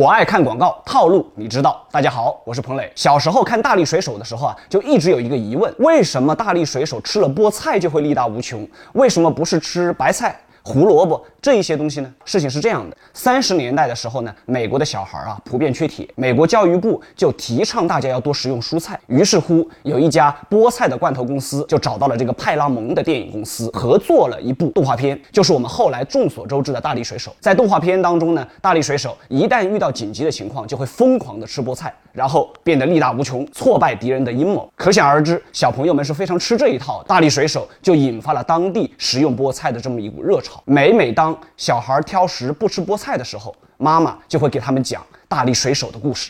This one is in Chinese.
我爱看广告，套路你知道。大家好，我是彭磊。小时候看大力水手的时候啊，就一直有一个疑问：为什么大力水手吃了菠菜就会力大无穷？为什么不是吃白菜？胡萝卜这一些东西呢？事情是这样的，三十年代的时候呢，美国的小孩啊普遍缺铁，美国教育部就提倡大家要多食用蔬菜。于是乎，有一家菠菜的罐头公司就找到了这个派拉蒙的电影公司，合作了一部动画片，就是我们后来众所周知的大力水手。在动画片当中呢，大力水手一旦遇到紧急的情况，就会疯狂的吃菠菜，然后变得力大无穷，挫败敌人的阴谋。可想而知，小朋友们是非常吃这一套。大力水手就引发了当地食用菠菜的这么一股热潮。每每当小孩挑食不吃菠菜的时候，妈妈就会给他们讲大力水手的故事。